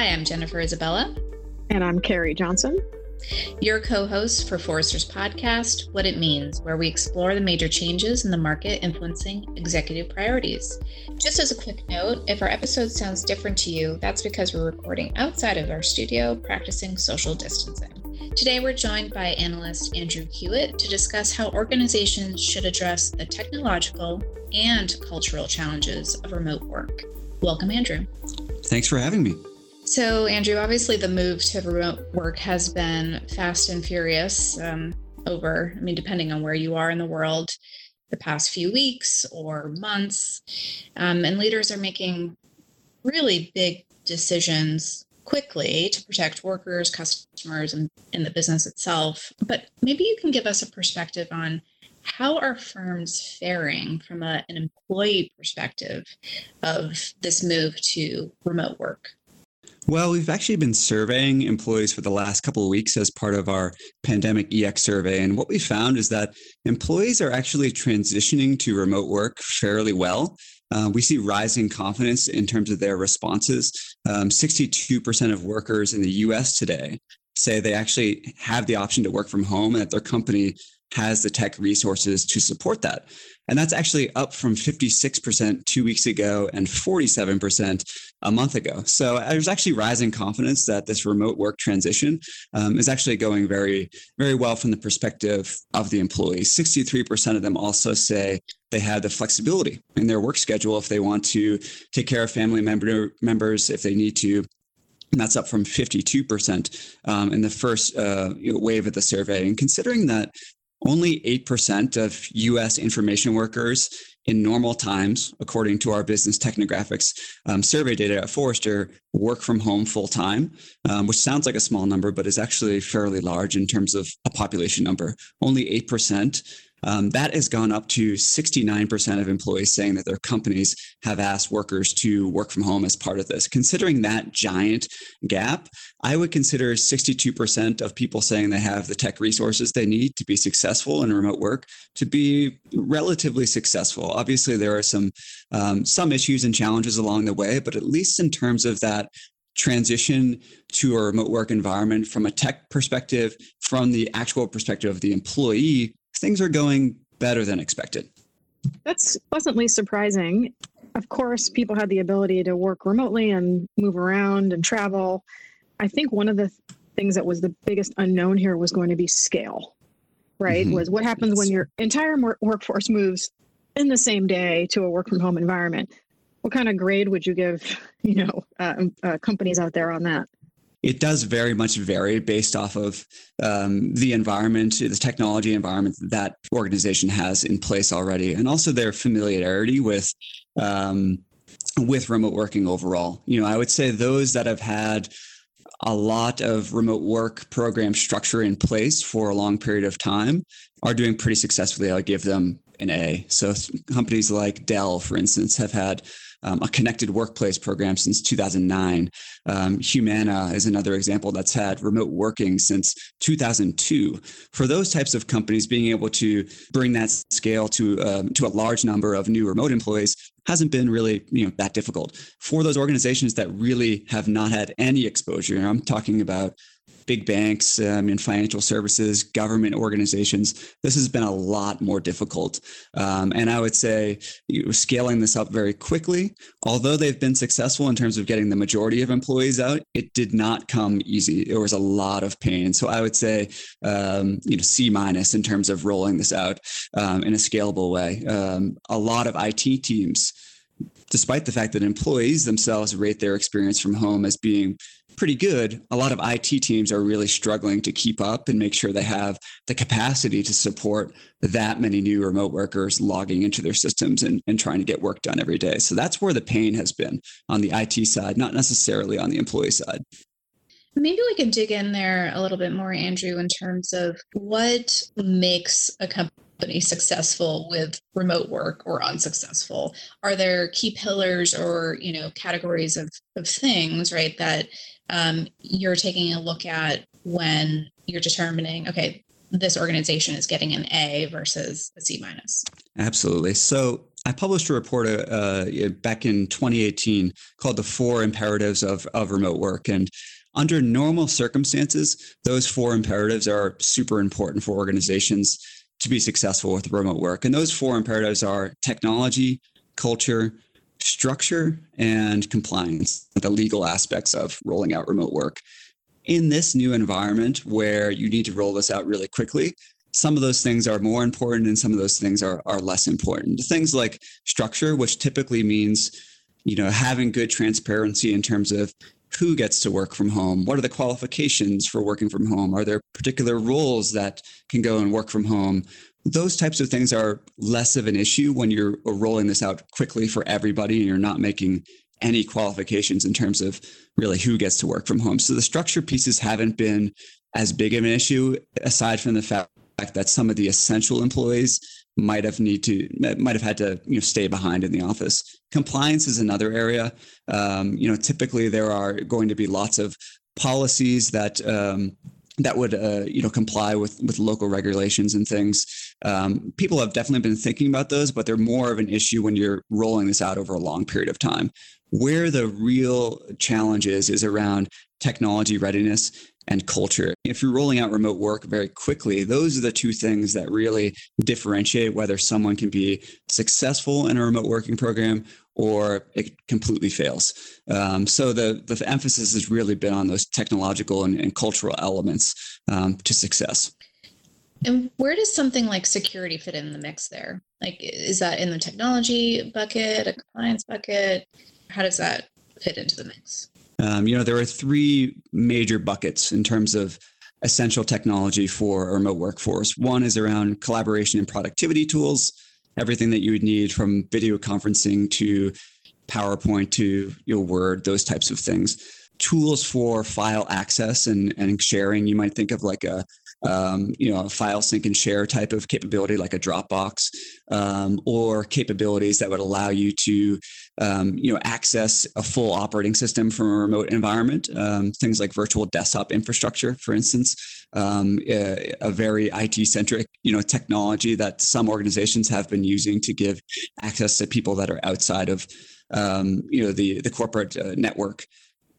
Hi, I'm Jennifer Isabella. And I'm Carrie Johnson. Your co host for Forrester's podcast, What It Means, where we explore the major changes in the market influencing executive priorities. Just as a quick note, if our episode sounds different to you, that's because we're recording outside of our studio practicing social distancing. Today, we're joined by analyst Andrew Hewitt to discuss how organizations should address the technological and cultural challenges of remote work. Welcome, Andrew. Thanks for having me. So, Andrew, obviously the move to remote work has been fast and furious um, over, I mean, depending on where you are in the world, the past few weeks or months. Um, and leaders are making really big decisions quickly to protect workers, customers, and, and the business itself. But maybe you can give us a perspective on how are firms faring from a, an employee perspective of this move to remote work? Well, we've actually been surveying employees for the last couple of weeks as part of our pandemic EX survey. And what we found is that employees are actually transitioning to remote work fairly well. Uh, we see rising confidence in terms of their responses. Um, 62% of workers in the US today say they actually have the option to work from home and that their company has the tech resources to support that. And that's actually up from 56% two weeks ago and 47% a month ago. So uh, there's actually rising confidence that this remote work transition um, is actually going very, very well from the perspective of the employees. 63% of them also say they have the flexibility in their work schedule if they want to take care of family member, members, if they need to and that's up from 52% um, in the first uh, wave of the survey. And considering that only 8% of US information workers in normal times, according to our business technographics um, survey data at Forrester, work from home full time, um, which sounds like a small number, but is actually fairly large in terms of a population number. Only 8% um, that has gone up to 69% of employees saying that their companies have asked workers to work from home as part of this. Considering that giant gap, I would consider 62% of people saying they have the tech resources they need to be successful in remote work to be relatively successful. Obviously, there are some um, some issues and challenges along the way, but at least in terms of that transition to a remote work environment from a tech perspective, from the actual perspective of the employee, things are going better than expected. That's pleasantly surprising. Of course, people had the ability to work remotely and move around and travel. I think one of the things that was the biggest unknown here was going to be scale, right? Mm-hmm. Was what happens yes. when your entire workforce moves in the same day to a work from home environment? What kind of grade would you give, you know, uh, uh, companies out there on that? It does very much vary based off of um, the environment, the technology environment that organization has in place already, and also their familiarity with um, with remote working overall. You know, I would say those that have had a lot of remote work program structure in place for a long period of time are doing pretty successfully. I'll give them an A. So companies like Dell, for instance, have had um, a connected workplace program since 2009. Um, Humana is another example that's had remote working since 2002. For those types of companies, being able to bring that scale to um, to a large number of new remote employees hasn't been really you know that difficult. For those organizations that really have not had any exposure, I'm talking about big banks um, in financial services, government organizations, this has been a lot more difficult. Um, and I would say scaling this up very quickly, although they've been successful in terms of getting the majority of employees out, it did not come easy. There was a lot of pain. So I would say, um, you know, C minus in terms of rolling this out um, in a scalable way. Um, a lot of IT teams despite the fact that employees themselves rate their experience from home as being pretty good, a lot of IT teams are really struggling to keep up and make sure they have the capacity to support that many new remote workers logging into their systems and, and trying to get work done every day. So that's where the pain has been on the IT side, not necessarily on the employee side. Maybe we could dig in there a little bit more, Andrew, in terms of what makes a company successful with remote work or unsuccessful. Are there key pillars or you know categories of, of things, right, that um, you're taking a look at when you're determining, okay, this organization is getting an A versus a C minus. Absolutely. So I published a report uh, uh back in 2018 called "The Four Imperatives of of Remote Work," and under normal circumstances, those four imperatives are super important for organizations to be successful with remote work. And those four imperatives are technology, culture, structure, and compliance, the legal aspects of rolling out remote work. In this new environment where you need to roll this out really quickly, some of those things are more important and some of those things are, are less important. Things like structure, which typically means you know having good transparency in terms of who gets to work from home? What are the qualifications for working from home? Are there particular roles that can go and work from home? Those types of things are less of an issue when you're uh, rolling this out quickly for everybody and you're not making any qualifications in terms of really who gets to work from home. So the structure pieces haven't been as big of an issue aside from the fact that some of the essential employees might have need to might have had to you know stay behind in the office. Compliance is another area. Um, you know, typically there are going to be lots of policies that um, that would uh, you know comply with with local regulations and things. Um, people have definitely been thinking about those, but they're more of an issue when you're rolling this out over a long period of time. Where the real challenge is is around technology readiness and culture. If you're rolling out remote work very quickly, those are the two things that really differentiate whether someone can be successful in a remote working program or it completely fails. Um, so the, the emphasis has really been on those technological and, and cultural elements um, to success. And where does something like security fit in the mix there? Like, is that in the technology bucket, a compliance bucket? How does that fit into the mix? Um, you know, there are three major buckets in terms of essential technology for a remote workforce. One is around collaboration and productivity tools, everything that you would need from video conferencing to PowerPoint to your know, Word, those types of things. Tools for file access and, and sharing. You might think of like a um, you know, a file sync and share type of capability like a Dropbox, um, or capabilities that would allow you to, um, you know, access a full operating system from a remote environment. Um, things like virtual desktop infrastructure, for instance, um, a, a, very IT centric, you know, technology that some organizations have been using to give access to people that are outside of, um, you know, the the corporate uh, network.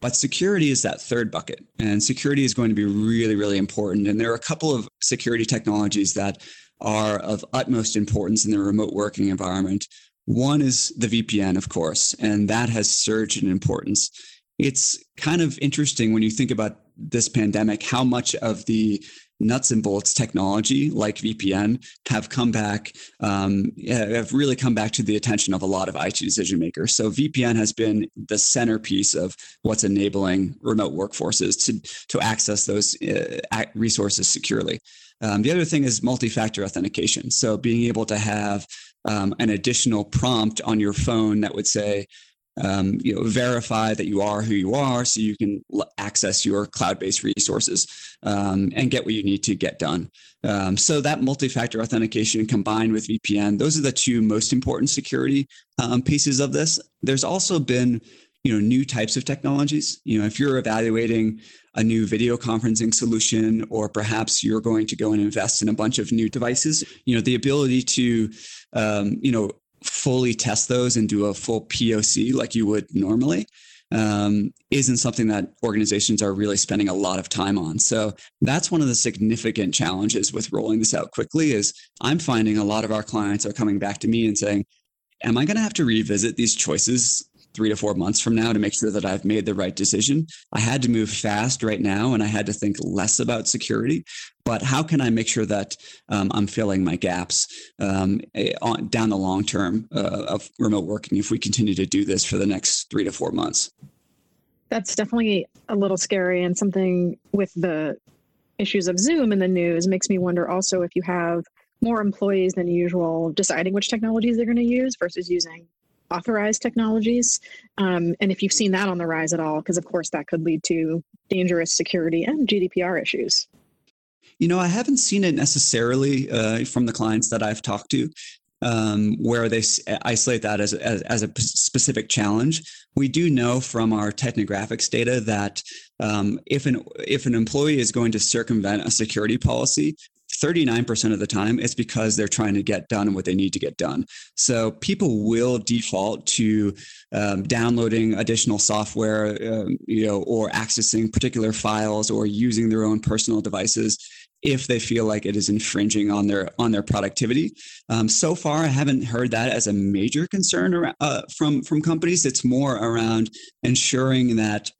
But security is that third bucket. And security is going to be really, really important. And there are a couple of security technologies that are of utmost importance in the remote working environment. One is the VPN, of course, and that has surged in importance. It's kind of interesting when you think about this pandemic, how much of the nuts and bolts technology like VPN have come back, um, have really come back to the attention of a lot of IT decision makers. So VPN has been the centerpiece of what's enabling remote workforces to, to access those uh, resources securely. Um, the other thing is multi-factor authentication. So being able to have um, an additional prompt on your phone that would say, um, you know, verify that you are who you are, so you can l- access your cloud-based resources um, and get what you need to get done. Um, so that multi-factor authentication combined with VPN, those are the two most important security um, pieces of this. There's also been, you know, new types of technologies. You know, if you're evaluating a new video conferencing solution, or perhaps you're going to go and invest in a bunch of new devices, you know, the ability to, um, you know, fully test those and do a full POC like you would normally um, isn't something that organizations are really spending a lot of time on. So that's one of the significant challenges with rolling this out quickly is I'm finding a lot of our clients are coming back to me and saying, am I going to have to revisit these choices three to four months from now to make sure that I've made the right decision. I had to move fast right now and I had to think less about security. But how can I make sure that um, I'm filling my gaps um, eh, on, down the long term uh, of remote working if we continue to do this for the next three to four months? That's definitely a little scary and something with the issues of Zoom in the news makes me wonder also if you have more employees than usual deciding which technologies they're going to use versus using authorized technologies. Um, and if you've seen that on the rise at all, because of course that could lead to dangerous security and GDPR issues. You know, I haven't seen it necessarily uh, from the clients that I've talked to. Um, where they isolate that as, as, as, a specific challenge. We do know from our technographics data that um, if an if an employee is going to circumvent a security policy, 39% of the time, it's because they're trying to get done what they need to get done. So people will default to um, downloading additional software, um, you know, or accessing particular files or using their own personal devices if they feel like it is infringing on their on their productivity. Um, so far, I haven't heard that as a major concern around, uh, from from companies. It's more around ensuring that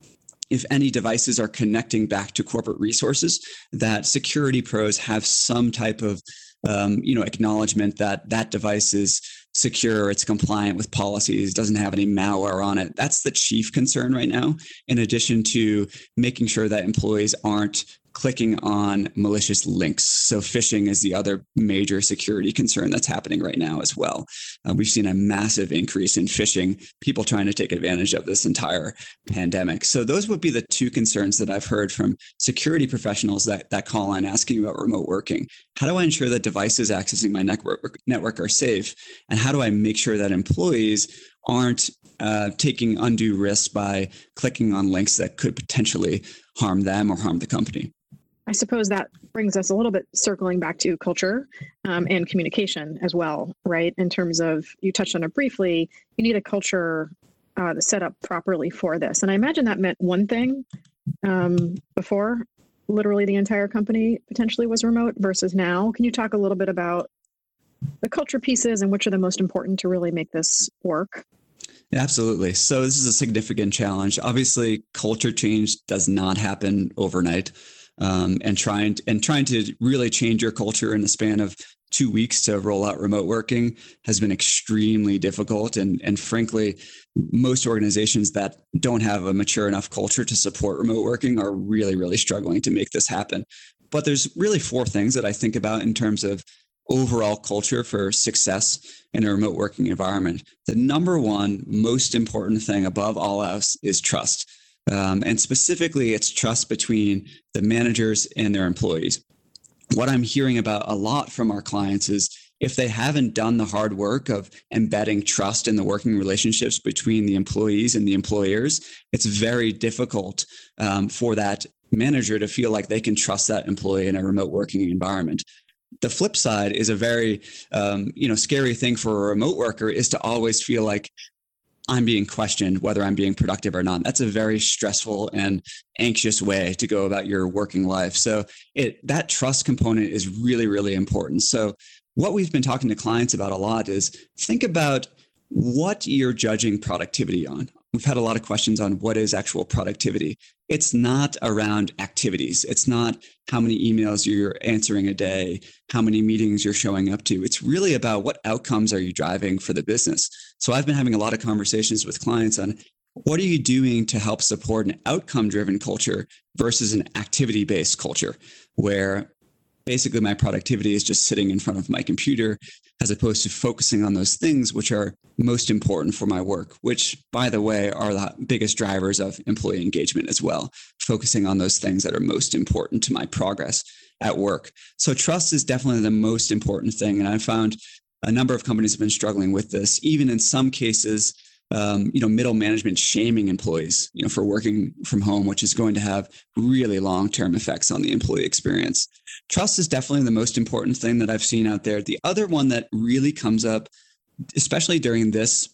if any devices are connecting back to corporate resources, that security pros have some type of um, you know acknowledgement that that device is secure, it's compliant with policies, doesn't have any malware on it. That's the chief concern right now. In addition to making sure that employees aren't clicking on malicious links. So, phishing is the other major security concern that's happening right now as well. Uh, we've seen a massive increase in phishing, people trying to take advantage of this entire pandemic. So, those would be the two concerns that I've heard from security professionals that, that call on asking about remote working. How do I ensure that devices accessing my network, network are safe? And how do I make sure that employees aren't uh, taking undue risks by clicking on links that could potentially harm them or harm the company? I suppose that brings us a little bit circling back to culture um, and communication as well, right? In terms of, you touched on it briefly, you need a culture uh, set up properly for this. And I imagine that meant one thing um, before literally the entire company potentially was remote versus now. Can you talk a little bit about the culture pieces and which are the most important to really make this work? Absolutely. So, this is a significant challenge. Obviously, culture change does not happen overnight um, and trying to, and trying to really change your culture in the span of two weeks to roll out remote working has been extremely difficult and and frankly most organizations that don't have a mature enough culture to support remote working are really really struggling to make this happen but there's really four things that i think about in terms of overall culture for success in a remote working environment. The number one most important thing above all else is trust. Um, and specifically, it's trust between the managers and their employees. What I'm hearing about a lot from our clients is if they haven't done the hard work of embedding trust in the working relationships between the employees and the employers, it's very difficult um, for that manager to feel like they can trust that employee in a remote working environment the flip side is a very um, you know scary thing for a remote worker is to always feel like I'm being questioned whether I'm being productive or not. That's a very stressful and anxious way to go about your working life. So it that trust component is really really important. So what we've been talking to clients about a lot is think about what you're judging productivity on. We've had a lot of questions on what is actual productivity. It's not around activities. It's not how many emails you're answering a day, how many meetings you're showing up to. It's really about what outcomes are you driving for the business. So I've been having a lot of conversations with clients on what are you doing to help support an outcome driven culture versus an activity based culture where basically my productivity is just sitting in front of my computer as opposed to focusing on those things which are most important for my work which by the way are the biggest drivers of employee engagement as well focusing on those things that are most important to my progress at work. So trust is definitely the most important thing and i found a number of companies have been struggling with this even in some cases um, you know, middle management shaming employees, you know, for working from home, which is going to have really long-term effects on the employee experience. Trust is definitely the most important thing that I've seen out there. The other one that really comes up, especially during this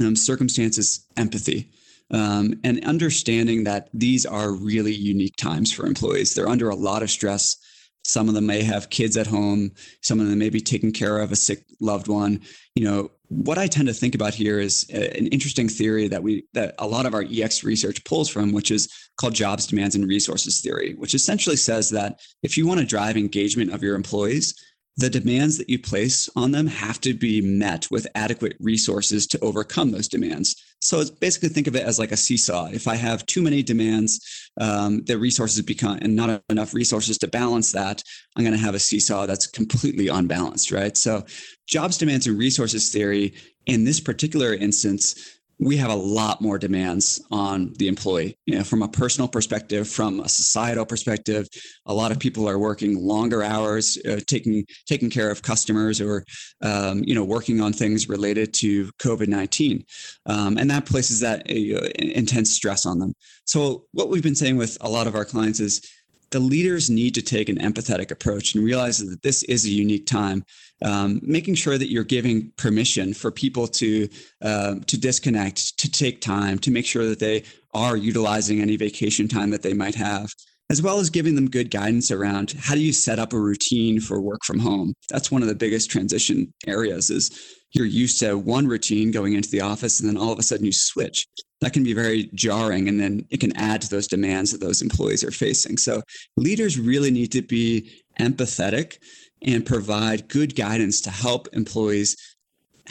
um, circumstance, is empathy. Um, and understanding that these are really unique times for employees. They're under a lot of stress. Some of them may have kids at home. Some of them may be taking care of a sick loved one. You know, what I tend to think about here is uh, an interesting theory that we that a lot of our EX research pulls from, which is called jobs, demands, and resources theory, which essentially says that if you want to drive engagement of your employees, the demands that you place on them have to be met with adequate resources to overcome those demands. So it's basically think of it as like a seesaw. If I have too many demands, um, the resources become and not enough resources to balance that, I'm going to have a seesaw that's completely unbalanced, right? So jobs, demands, and resources theory in this particular instance we have a lot more demands on the employee. You know from a personal perspective from a societal perspective a lot of people are working longer hours uh, taking taking care of customers or um, you know working on things related to covid-19 um, and that places that uh, intense stress on them. So what we've been saying with a lot of our clients is the leaders need to take an empathetic approach and realize that this is a unique time. Um, making sure that you're giving permission for people to uh, to disconnect, to take time, to make sure that they are utilizing any vacation time that they might have as well as giving them good guidance around how do you set up a routine for work from home. That's one of the biggest transition areas is you're used to one routine going into the office and then all of a sudden you switch. That can be very jarring and then it can add to those demands that those employees are facing. So leaders really need to be empathetic and provide good guidance to help employees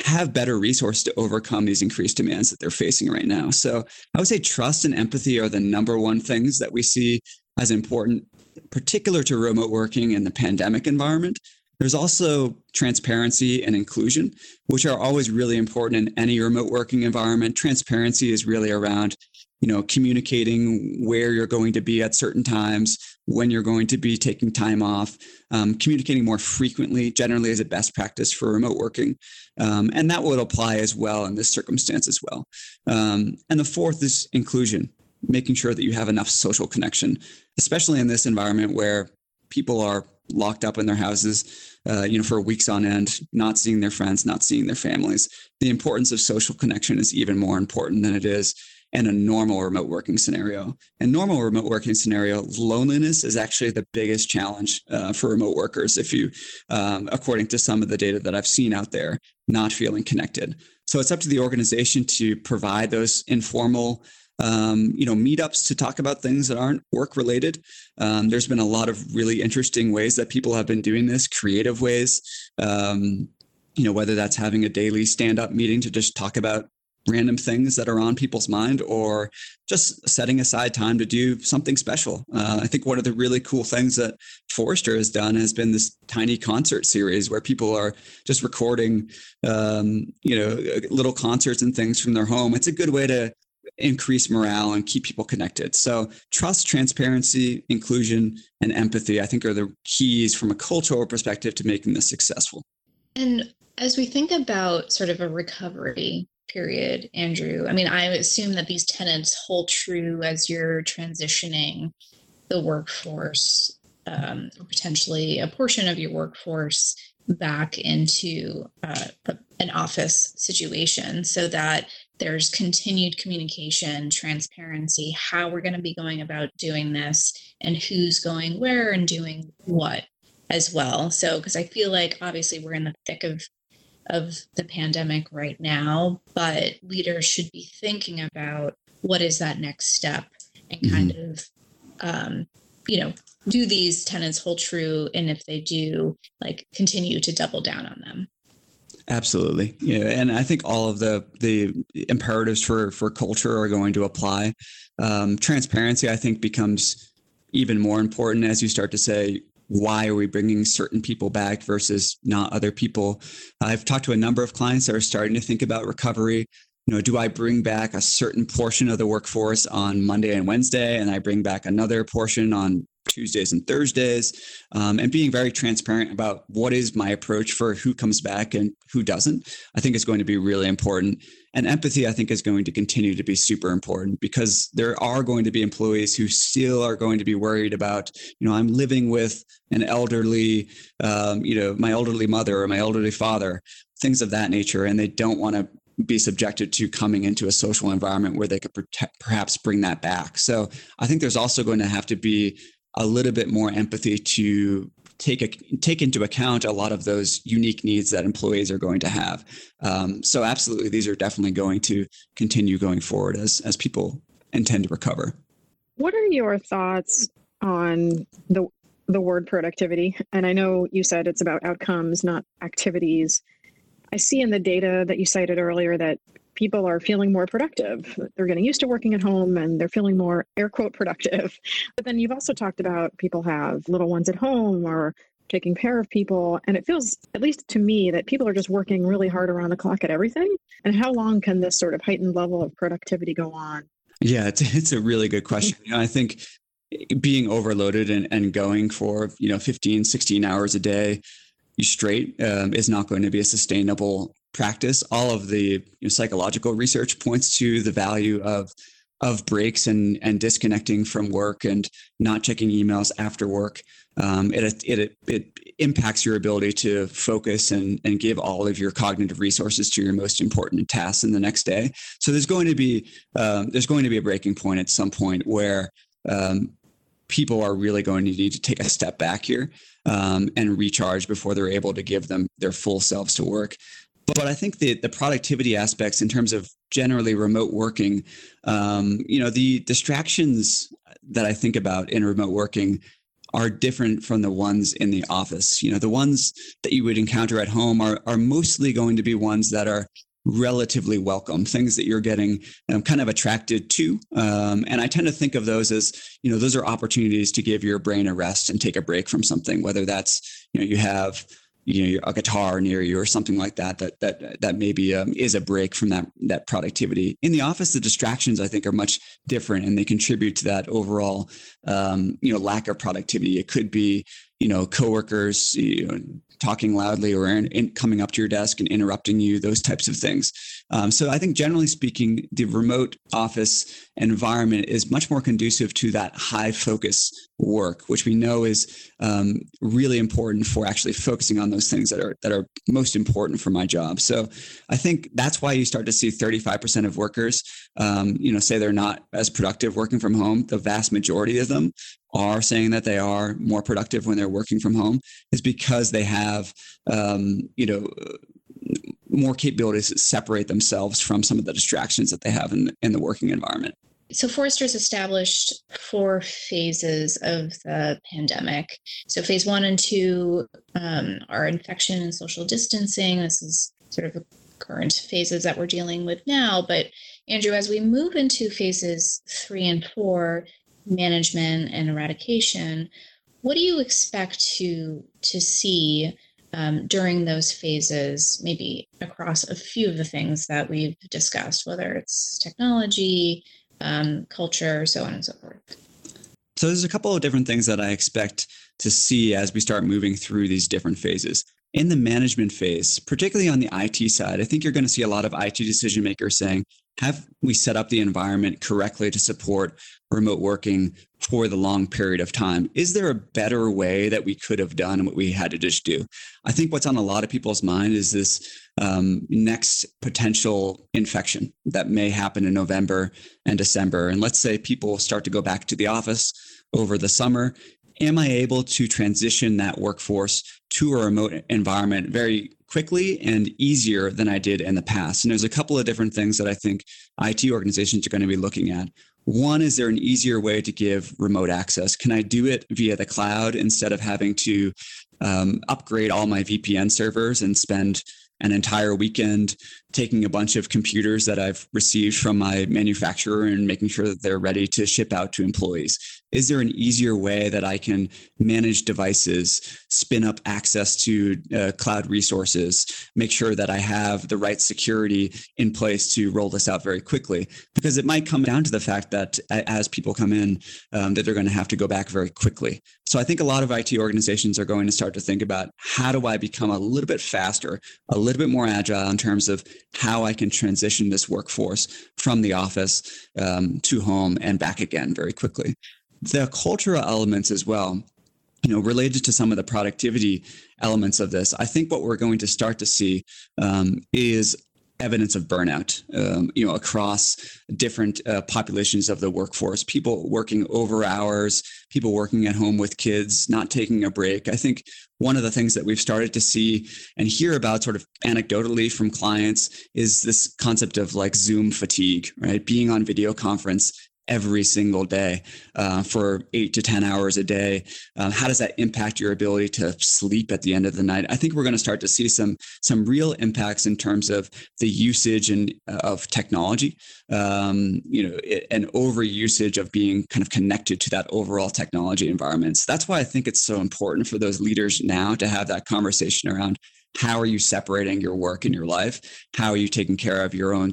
have better resources to overcome these increased demands that they're facing right now. So I would say trust and empathy are the number one things that we see as important, particular to remote working in the pandemic environment. There's also transparency and inclusion, which are always really important in any remote working environment. Transparency is really around, you know, communicating where you're going to be at certain times, when you're going to be taking time off, um, communicating more frequently, generally is a best practice for remote working. Um, and that would apply as well in this circumstance as well. Um, and the fourth is inclusion making sure that you have enough social connection, especially in this environment where people are locked up in their houses, uh, you know, for weeks on end, not seeing their friends, not seeing their families. The importance of social connection is even more important than it is in a normal remote working scenario. In normal remote working scenario, loneliness is actually the biggest challenge uh, for remote workers. If you, um, according to some of the data that I've seen out there, not feeling connected. So it's up to the organization to provide those informal um, you know, meetups to talk about things that aren't work related. Um, there's been a lot of really interesting ways that people have been doing this, creative ways. Um, you know, whether that's having a daily stand up meeting to just talk about random things that are on people's mind or just setting aside time to do something special. Uh, I think one of the really cool things that Forrester has done has been this tiny concert series where people are just recording, um, you know, little concerts and things from their home. It's a good way to increase morale and keep people connected. So, trust, transparency, inclusion, and empathy, I think, are the keys from a cultural perspective to making this successful. And as we think about sort of a recovery period, Andrew, I mean, I assume that these tenets hold true as you're transitioning the workforce um, or potentially a portion of your workforce back into uh, an office situation so that there's continued communication, transparency, how we're going to be going about doing this, and who's going where and doing what as well. So, because I feel like obviously we're in the thick of of the pandemic right now, but leaders should be thinking about what is that next step and mm-hmm. kind of, um, you know, do these tenants hold true? And if they do, like continue to double down on them. Absolutely. Yeah. And I think all of the the imperatives for for culture are going to apply. Um, transparency, I think, becomes even more important as you start to say, why are we bringing certain people back versus not other people? I've talked to a number of clients that are starting to think about recovery. You know, do I bring back a certain portion of the workforce on Monday and Wednesday, and I bring back another portion on Tuesdays and Thursdays, um, and being very transparent about what is my approach for who comes back and who doesn't, I think is going to be really important. And empathy, I think, is going to continue to be super important because there are going to be employees who still are going to be worried about, you know, I'm living with an elderly, um, you know, my elderly mother or my elderly father, things of that nature, and they don't want to be subjected to coming into a social environment where they could protect, perhaps bring that back. So I think there's also going to have to be a little bit more empathy to take a, take into account a lot of those unique needs that employees are going to have. Um, so absolutely, these are definitely going to continue going forward as as people intend to recover. What are your thoughts on the the word productivity? And I know you said it's about outcomes, not activities. I see in the data that you cited earlier that people are feeling more productive. They're getting used to working at home and they're feeling more air quote productive. But then you've also talked about people have little ones at home or taking care of people. And it feels, at least to me, that people are just working really hard around the clock at everything. And how long can this sort of heightened level of productivity go on? Yeah, it's, it's a really good question. You know, I think being overloaded and, and going for, you know, 15, 16 hours a day straight um, is not going to be a sustainable practice. All of the you know, psychological research points to the value of of breaks and and disconnecting from work and not checking emails after work um, it, it it impacts your ability to focus and and give all of your cognitive resources to your most important tasks in the next day so there's going to be um, there's going to be a breaking point at some point where um, people are really going to need to take a step back here um, and recharge before they're able to give them their full selves to work but I think the the productivity aspects in terms of generally remote working, um, you know, the distractions that I think about in remote working are different from the ones in the office. You know, the ones that you would encounter at home are are mostly going to be ones that are relatively welcome things that you're getting um, kind of attracted to um, and i tend to think of those as you know those are opportunities to give your brain a rest and take a break from something whether that's you know you have you know a guitar near you or something like that that that that maybe um, is a break from that that productivity in the office the distractions i think are much different and they contribute to that overall um, you know lack of productivity it could be you know coworkers you know, talking loudly or in, in coming up to your desk and interrupting you, those types of things. Um, so I think generally speaking, the remote office environment is much more conducive to that high focus work, which we know is um, really important for actually focusing on those things that are that are most important for my job. So I think that's why you start to see 35% of workers, um, you know, say they're not as productive working from home. The vast majority of them are saying that they are more productive when they're working from home is because they have um, you know more capabilities that separate themselves from some of the distractions that they have in, in the working environment so Forrester's established four phases of the pandemic. So phase one and two um, are infection and social distancing. This is sort of the current phases that we're dealing with now. But Andrew, as we move into phases three and four, management and eradication, what do you expect to to see um, during those phases, maybe across a few of the things that we've discussed, whether it's technology, um, culture, so on and so forth? So there's a couple of different things that I expect to see as we start moving through these different phases. In the management phase, particularly on the IT side, I think you're going to see a lot of IT decision makers saying, have we set up the environment correctly to support remote working for the long period of time? Is there a better way that we could have done what we had to just do? I think what's on a lot of people's mind is this um, next potential infection that may happen in November and December. And let's say people start to go back to the office over the summer am I able to transition that workforce to a remote environment very quickly and easier than I did in the past? And there's a couple of different things that I think IT organizations are going to be looking at. One, is there an easier way to give remote access? Can I do it via the cloud instead of having to um, upgrade all my VPN servers and spend an entire weekend taking a bunch of computers that I've received from my manufacturer and making sure that they're ready to ship out to employees? Is there an easier way that I can manage devices, spin up access to uh, cloud resources, make sure that I have the right security in place to roll this out very quickly? Because it might come down to the fact that as people come in, um, that they're going to have to go back very quickly. So I think a lot of IT organizations are going to start to think about how do I become a little bit faster, a little bit more agile in terms of how I can transition this workforce from the office um, to home and back again very quickly. The cultural elements as well, you know, related to some of the productivity elements of this, I think what we're going to start to see um, is evidence of burnout, um, you know, across different uh, populations of the workforce. People working over hours, people working at home with kids, not taking a break. I think one of the things that we've started to see and hear about, sort of anecdotally from clients, is this concept of like Zoom fatigue, right? Being on video conference every single day uh, for eight to 10 hours a day? Um, how does that impact your ability to sleep at the end of the night? I think we're going to start to see some, some real impacts in terms of the usage and uh, of technology, um, you know, and over usage of being kind of connected to that overall technology environment. So that's why I think it's so important for those leaders now to have that conversation around how are you separating your work and your life? How are you taking care of your own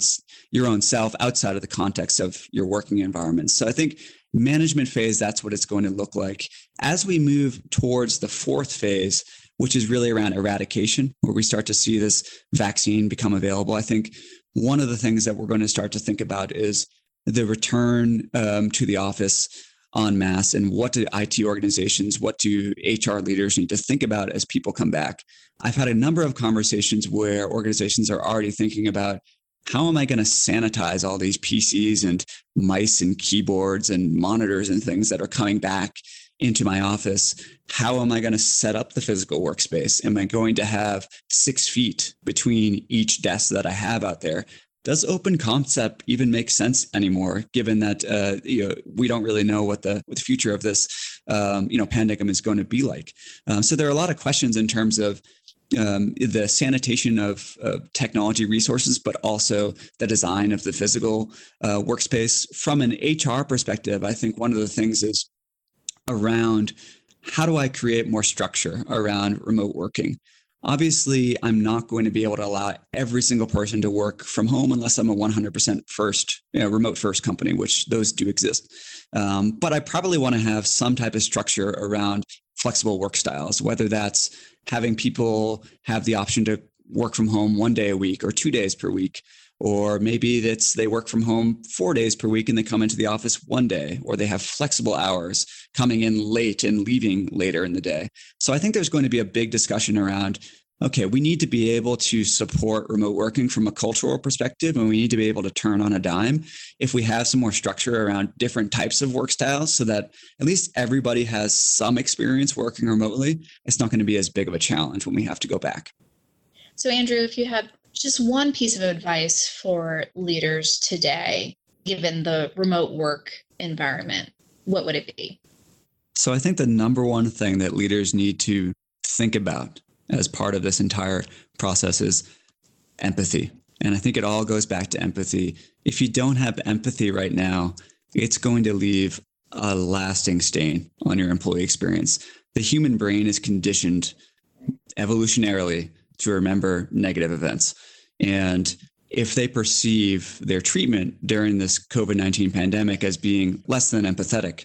your own self outside of the context of your working environment? So i think management phase that's what it's going to look like. As we move towards the fourth phase which is really around eradication where we start to see this vaccine become available i think one of the things that we're going to start to think about is the return um, to the office en masse and what do IT organizations, what do HR leaders need to think about as people come back. I've had a number of conversations where organizations are already thinking about how am I going to sanitize all these PCs and mice and keyboards and monitors and things that are coming back into my office? How am I going to set up the physical workspace? Am I going to have six feet between each desk that I have out there? Does open concept even make sense anymore, given that uh, you know, we don't really know what the, what the future of this um, you know pandemic is going to be like? Um, so there are a lot of questions in terms of um, the sanitation of, of, technology resources, but also the design of the physical uh, workspace. From an HR perspective, I think one of the things is around how do I create more structure around remote working? Obviously, I'm not going to be able to allow every single person to work from home unless I'm a 100% first, you know, remote first company, which those do exist. Um, but I probably want to have some type of structure around flexible work styles, whether that's having people have the option to work from home one day a week or two days per week or maybe that's they work from home four days per week and they come into the office one day or they have flexible hours coming in late and leaving later in the day. So i think there's going to be a big discussion around okay we need to be able to support remote working from a cultural perspective and we need to be able to turn on a dime if we have some more structure around different types of work styles so that at least everybody has some experience working remotely. It's not going to be as big of a challenge when we have to go back. So andrew if you had just one piece of advice for leaders today, given the remote work environment, what would it be? So, I think the number one thing that leaders need to think about as part of this entire process is empathy. And I think it all goes back to empathy. If you don't have empathy right now, it's going to leave a lasting stain on your employee experience. The human brain is conditioned evolutionarily to remember negative events. And if they perceive their treatment during this COVID 19 pandemic as being less than empathetic,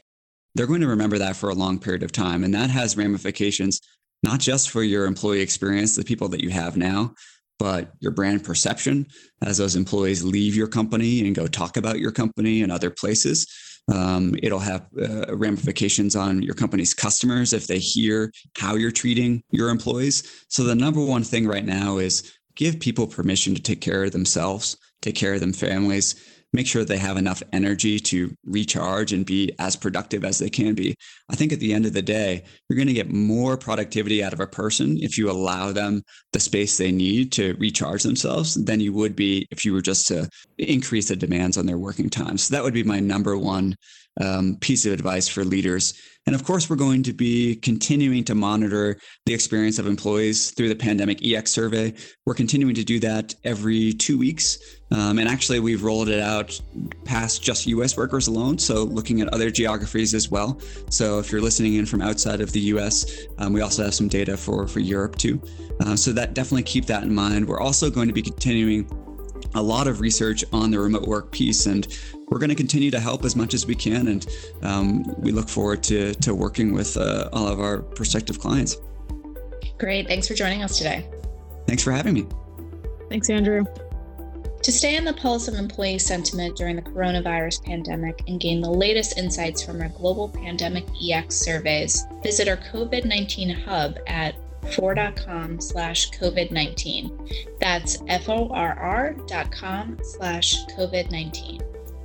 they're going to remember that for a long period of time. And that has ramifications, not just for your employee experience, the people that you have now, but your brand perception as those employees leave your company and go talk about your company in other places. Um, it'll have uh, ramifications on your company's customers if they hear how you're treating your employees. So, the number one thing right now is give people permission to take care of themselves, take care of their families, make sure they have enough energy to recharge and be as productive as they can be. I think at the end of the day, you're going to get more productivity out of a person if you allow them the space they need to recharge themselves than you would be if you were just to increase the demands on their working time. So that would be my number one um, piece of advice for leaders. And of course, we're going to be continuing to monitor the experience of employees through the pandemic EX survey. We're continuing to do that every two weeks. Um, and actually, we've rolled it out past just US workers alone. So, looking at other geographies as well. So, if you're listening in from outside of the US, um, we also have some data for, for Europe too. Uh, so, that definitely keep that in mind. We're also going to be continuing a lot of research on the remote work piece, and we're going to continue to help as much as we can. And um, we look forward to, to working with uh, all of our prospective clients. Great. Thanks for joining us today. Thanks for having me. Thanks, Andrew. To stay on the pulse of employee sentiment during the coronavirus pandemic and gain the latest insights from our global pandemic EX surveys, visit our COVID 19 hub at forr.com slash COVID-19. That's F-O-R-R dot com slash COVID-19.